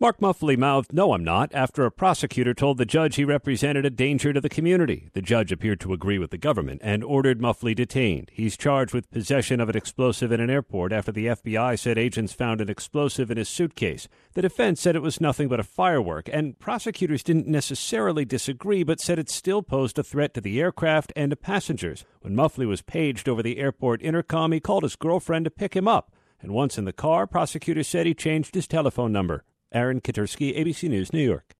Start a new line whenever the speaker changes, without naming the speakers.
Marc Muffley mouthed, No, I'm not, after a prosecutor told the judge he represented a danger to the community. The judge appeared to agree with the government and ordered Muffley detained. He's charged with possession of an explosive in an airport after the FBI said agents found an explosive in his suitcase. The defense said it was nothing but a firework, and prosecutors didn't necessarily disagree, but said it still posed a threat to the aircraft and to passengers. When Muffley was paged over the airport intercom, he called his girlfriend to pick him up. And once in the car, prosecutors said he changed his telephone number. Aaron Katersky, ABC News, New York.